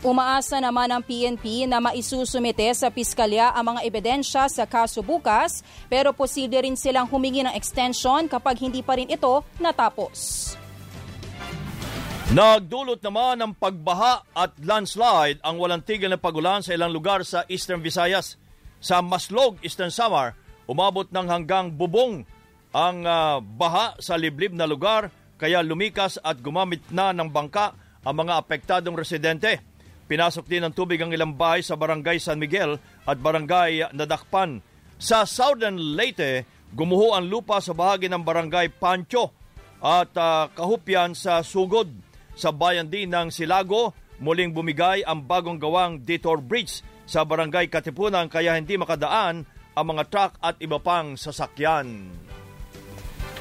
Umaasa naman ang PNP na maisusumite sa piskalya ang mga ebidensya sa kaso bukas pero posible rin silang humingi ng extension kapag hindi pa rin ito natapos. Nagdulot naman ng pagbaha at landslide ang walang tigil na pagulan sa ilang lugar sa Eastern Visayas. Sa Maslog, Eastern Samar, umabot ng hanggang bubong ang uh, baha sa liblib na lugar kaya lumikas at gumamit na ng bangka ang mga apektadong residente. Pinasok din ng tubig ang ilang bahay sa Barangay San Miguel at Barangay Nadakpan. Sa Southern Leyte, gumuho ang lupa sa bahagi ng Barangay Pancho at uh, kahupyan sa Sugod. Sa bayan din ng Silago, muling bumigay ang bagong gawang Detour Bridge sa Barangay Katipunan kaya hindi makadaan ang mga truck at iba pang sasakyan.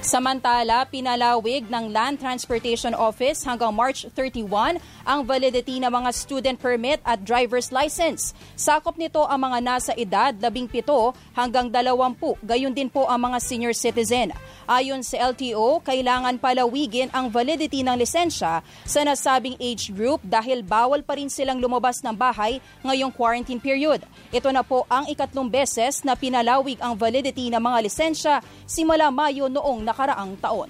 Samantala, pinalawig ng Land Transportation Office hanggang March 31 ang validity ng mga student permit at driver's license. Sakop nito ang mga nasa edad 17 hanggang 20, gayon din po ang mga senior citizen. Ayon sa LTO, kailangan palawigin ang validity ng lisensya sa nasabing age group dahil bawal pa rin silang lumabas ng bahay ngayong quarantine period. Ito na po ang ikatlong beses na pinalawig ang validity ng mga lisensya simula Mayo noong nakaraang taon.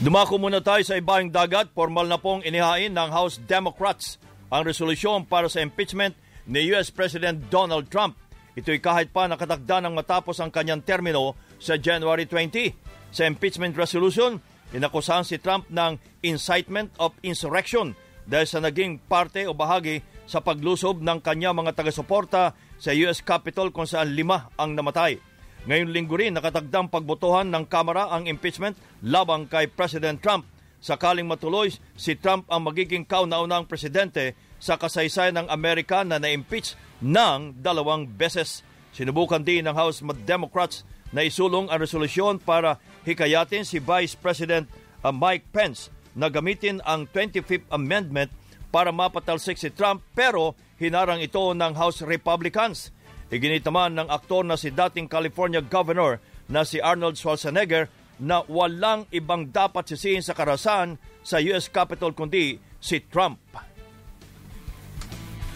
Dumako muna tayo sa ibang dagat. Formal na pong inihain ng House Democrats ang resolusyon para sa impeachment ni US President Donald Trump. Ito'y kahit pa nakatakda ng matapos ang kanyang termino sa January 20. Sa impeachment resolution, inakusahan si Trump ng incitement of insurrection dahil sa naging parte o bahagi sa paglusob ng kanya mga taga-suporta sa US Capitol kung saan lima ang namatay. Ngayong linggo rin nakatagdang pagbotohan ng Kamara ang impeachment labang kay President Trump. Sakaling matuloy, si Trump ang magiging kauna-unang presidente sa kasaysayan ng Amerika na na-impeach ng dalawang beses. Sinubukan din ng House Democrats na isulong ang resolusyon para hikayatin si Vice President uh, Mike Pence na gamitin ang 25th Amendment para mapatalsik si Trump pero hinarang ito ng House Republicans. Iginit naman ng aktor na si dating California Governor na si Arnold Schwarzenegger na walang ibang dapat sisihin sa karasan sa US Capitol kundi si Trump.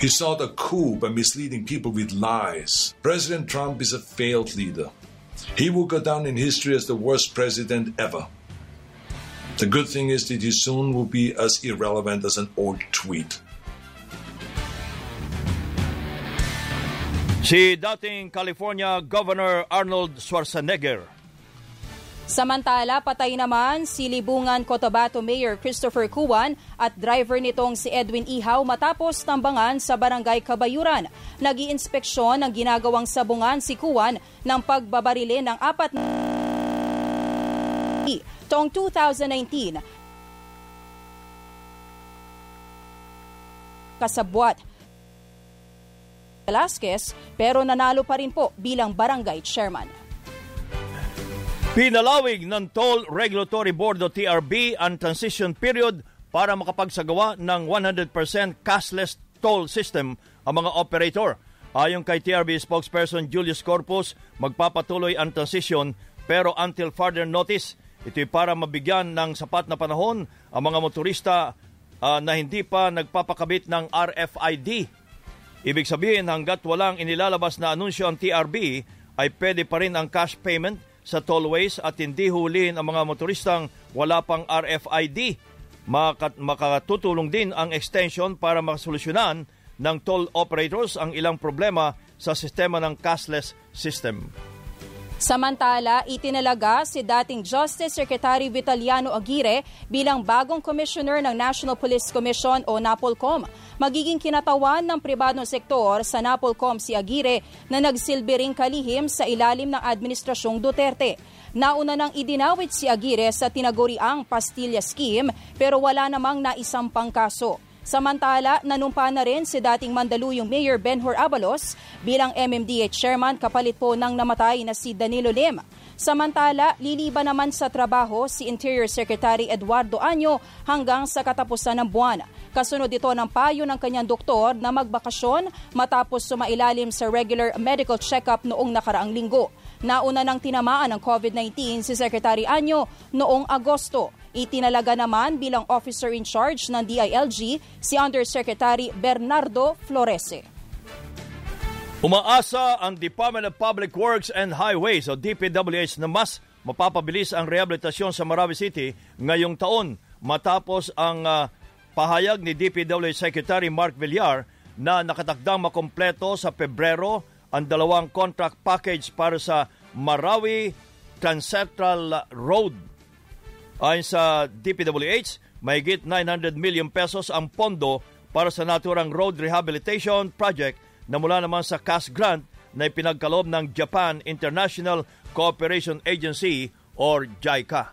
He sought a coup by misleading people with lies. President Trump is a failed leader. He will go down in history as the worst president ever. The good thing is that he soon will be as irrelevant as an old tweet. Si dating California Governor Arnold Schwarzenegger. Samantala, patay naman si Libungan Cotabato Mayor Christopher Kuwan at driver nitong si Edwin Ihaw matapos tambangan sa barangay Kabayuran. Nag-iinspeksyon ng ginagawang sabungan si Kuwan ng pagbabarilin ng apat na taong 2019 kasabwat Velasquez pero nanalo pa rin po bilang barangay chairman. Pinalawig ng Toll Regulatory Board o TRB ang transition period para makapagsagawa ng 100% cashless toll system ang mga operator. Ayon kay TRB spokesperson Julius Corpus, magpapatuloy ang transition pero until further notice, ito'y para mabigyan ng sapat na panahon ang mga motorista uh, na hindi pa nagpapakabit ng RFID Ibig sabihin hanggat walang inilalabas na anunsyo ang TRB ay pwede pa rin ang cash payment sa tollways at hindi hulihin ang mga motoristang wala pang RFID. Makat- makatutulong din ang extension para masolusyonan ng toll operators ang ilang problema sa sistema ng cashless system. Samantala, itinalaga si dating Justice Secretary Vitaliano Aguirre bilang bagong commissioner ng National Police Commission o NAPOLCOM. Magiging kinatawan ng pribadong sektor sa NAPOLCOM si Aguirre na nagsilbi ring kalihim sa ilalim ng Administrasyong Duterte. Nauna nang idinawit si Aguirre sa tinaguriang Pastilla Scheme pero wala namang naisampang kaso. Samantala, nanumpa na rin si dating Mandaluyong Mayor Benhur Abalos bilang MMDA chairman kapalit po ng namatay na si Danilo Lim. Samantala, liliba naman sa trabaho si Interior Secretary Eduardo Anyo hanggang sa katapusan ng buwan. Kasunod ito ng payo ng kanyang doktor na magbakasyon matapos sumailalim sa regular medical check-up noong nakaraang linggo. Nauna nang tinamaan ng COVID-19 si Secretary Anyo noong Agosto. Itinalaga naman bilang officer in charge ng DILG si Undersecretary Bernardo Florese. Umaasa ang Department of Public Works and Highways o DPWH na mas mapapabilis ang rehabilitasyon sa Marawi City ngayong taon matapos ang uh, pahayag ni DPWH Secretary Mark Villar na nakatakdang makompleto sa Pebrero ang dalawang contract package para sa Marawi Transcentral Road Ayon sa DPWH, mahigit 900 million pesos ang pondo para sa naturang road rehabilitation project na mula naman sa cash grant na ipinagkaloob ng Japan International Cooperation Agency or JICA.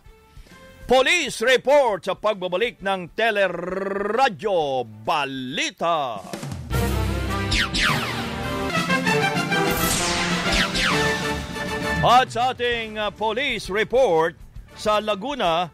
Police report sa pagbabalik ng Teleradyo Balita. At sa ating uh, police report sa Laguna,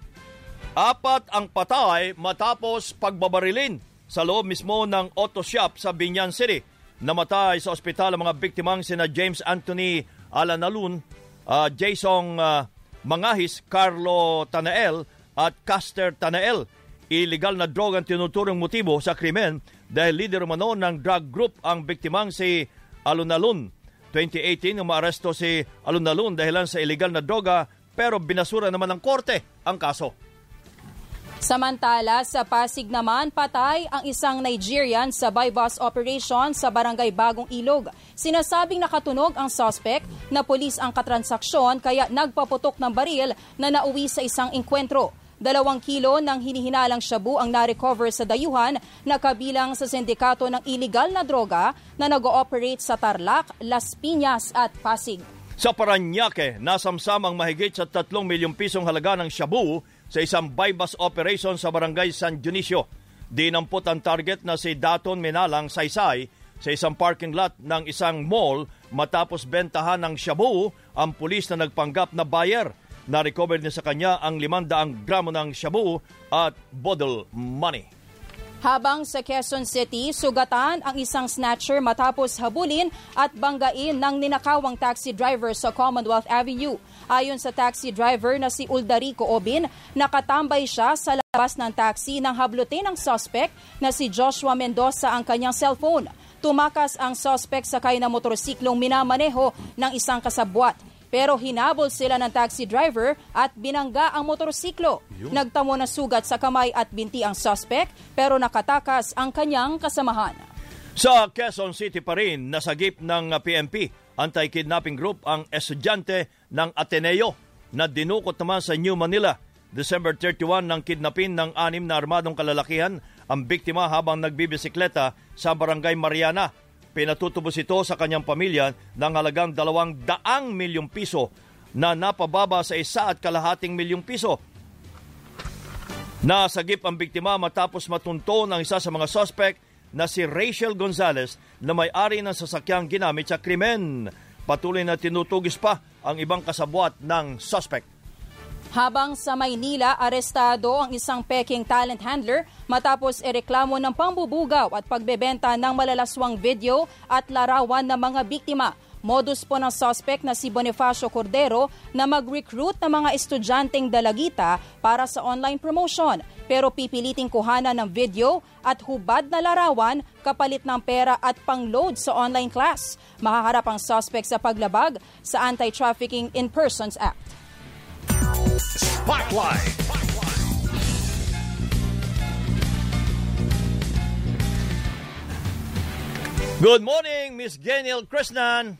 apat ang patay matapos pagbabarilin sa loob mismo ng auto shop sa Binyan City. Namatay sa ospital ang mga biktimang sina James Anthony Alanalun, uh, Jason uh, Mangahis, Carlo Tanael at Caster Tanael. Illegal na drug ang tinuturong motibo sa krimen dahil leader umano ng drug group ang biktimang si Alunalun. 2018 nang maaresto si Alunalun dahilan sa illegal na droga pero binasura naman ng korte ang kaso. Samantala, sa Pasig naman, patay ang isang Nigerian sa bypass operation sa Barangay Bagong Ilog. Sinasabing nakatunog ang suspect na polis ang katransaksyon kaya nagpaputok ng baril na nauwi sa isang enkwentro. Dalawang kilo ng hinihinalang shabu ang na-recover sa dayuhan na kabilang sa sindikato ng illegal na droga na nag-ooperate sa Tarlac, Las Piñas at Pasig. Sa Paranaque, nasamsam ang mahigit sa 3 milyong pisong halaga ng shabu sa isang bypass operation sa barangay San Dionisio. Dinampot ang target na si Daton Menalang Saysay sa isang parking lot ng isang mall matapos bentahan ng shabu ang pulis na nagpanggap na buyer na-recover niya sa kanya ang 500 gramo ng shabu at bottle money. Habang sa Quezon City, sugatan ang isang snatcher matapos habulin at banggain ng ninakawang taxi driver sa Commonwealth Avenue. Ayon sa taxi driver na si Uldarico Obin, nakatambay siya sa labas ng taxi nang hablutin ng suspect na si Joshua Mendoza ang kanyang cellphone. Tumakas ang suspect sakay na motorsiklong minamaneho ng isang kasabwat. Pero hinabol sila ng taxi driver at binangga ang motorsiklo. Nagtamo na sugat sa kamay at binti ang suspect pero nakatakas ang kanyang kasamahan. Sa Quezon City pa rin, nasagip ng PNP anti-kidnapping group ang estudyante ng Ateneo na dinukot naman sa New Manila. December 31 nang kidnapin ng anim na armadong kalalakihan ang biktima habang nagbibisikleta sa Barangay Mariana Pinatutubos ito sa kanyang pamilya ng halagang dalawang daang milyong piso na napababa sa isa at kalahating milyong piso. Nasagip ang biktima matapos matunto ng isa sa mga suspect na si Rachel Gonzalez na may-ari ng sasakyang ginamit sa krimen. Patuloy na tinutugis pa ang ibang kasabwat ng suspect. Habang sa Maynila, arestado ang isang peking talent handler matapos ereklamo ng pambubugaw at pagbebenta ng malalaswang video at larawan ng mga biktima. Modus po ng suspect na si Bonifacio Cordero na mag-recruit ng mga estudyanteng dalagita para sa online promotion pero pipiliting kuhanan ng video at hubad na larawan kapalit ng pera at pang-load sa online class. Makaharap ang suspect sa paglabag sa Anti-Trafficking in Persons Act. Spotlight. Good morning, Miss Geniel Krishnan.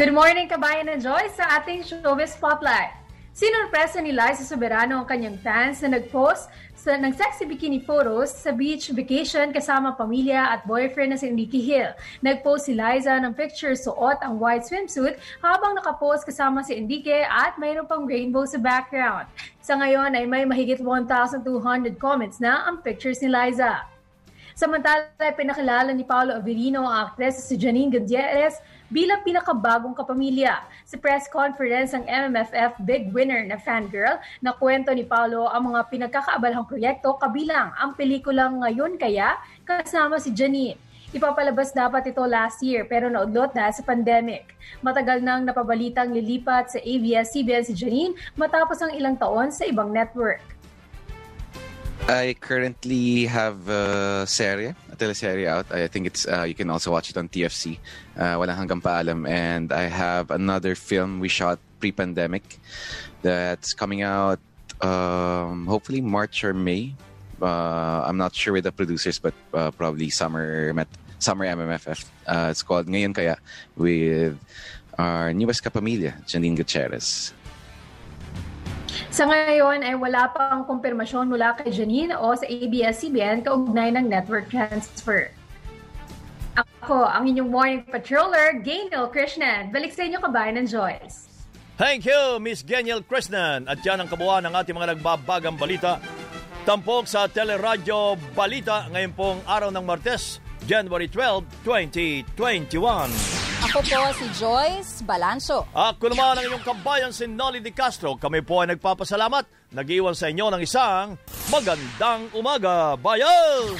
Good morning, kabayan na Joy, sa ating showbiz spotlight. Sinurpresa ni Liza Soberano ang kanyang fans na nag-post sa ng sexy bikini photos sa beach vacation kasama pamilya at boyfriend na si Enrique Hill. Nag-post si Liza ng picture suot ang white swimsuit habang nakapost kasama si Enrique at mayroon pang rainbow sa background. Sa ngayon ay may mahigit 1,200 comments na ang pictures ni Liza. Samantala, pinakilala ni Paolo Avelino ang aktres si Janine Gutierrez bilang pinakabagong kapamilya. Sa press conference ng MMFF Big Winner na Fangirl, na kwento ni Paolo ang mga pinagkakaabalhang proyekto kabilang ang pelikulang Ngayon Kaya kasama si Janine. Ipapalabas dapat ito last year pero naudlot dahil sa pandemic. Matagal nang napabalitang lilipat sa ABS-CBN si Janine matapos ang ilang taon sa ibang network. I currently have a serye, a teleserye out. I think it's uh, you can also watch it on TFC. Uh, Walang hanggang paalam, and I have another film we shot pre-pandemic that's coming out um, hopefully March or May. Uh, I'm not sure with the producers, but uh, probably summer met, summer MMFF. Uh, it's called Ngayon Kaya with our newest kapamilya, Janine Gutierrez. Sa ngayon ay wala pang kumpirmasyon mula kay Janine o sa ABS-CBN kaugnay ng network transfer. Ako, ang inyong morning patroller, Gainel Krishnan. Balik sa inyo kabayan ng Joyce. Thank you, Miss Geniel Krishnan. At yan ang kabuuan ng ating mga nagbabagang balita. Tampok sa Teleradyo Balita ngayon pong araw ng Martes, January 12, 2021. Ako po si Joyce Balanso. Ako naman ang inyong kabayan si Nolly Di Castro. Kami po ay nagpapasalamat. Nag-iwan sa inyo ng isang magandang umaga, bayan!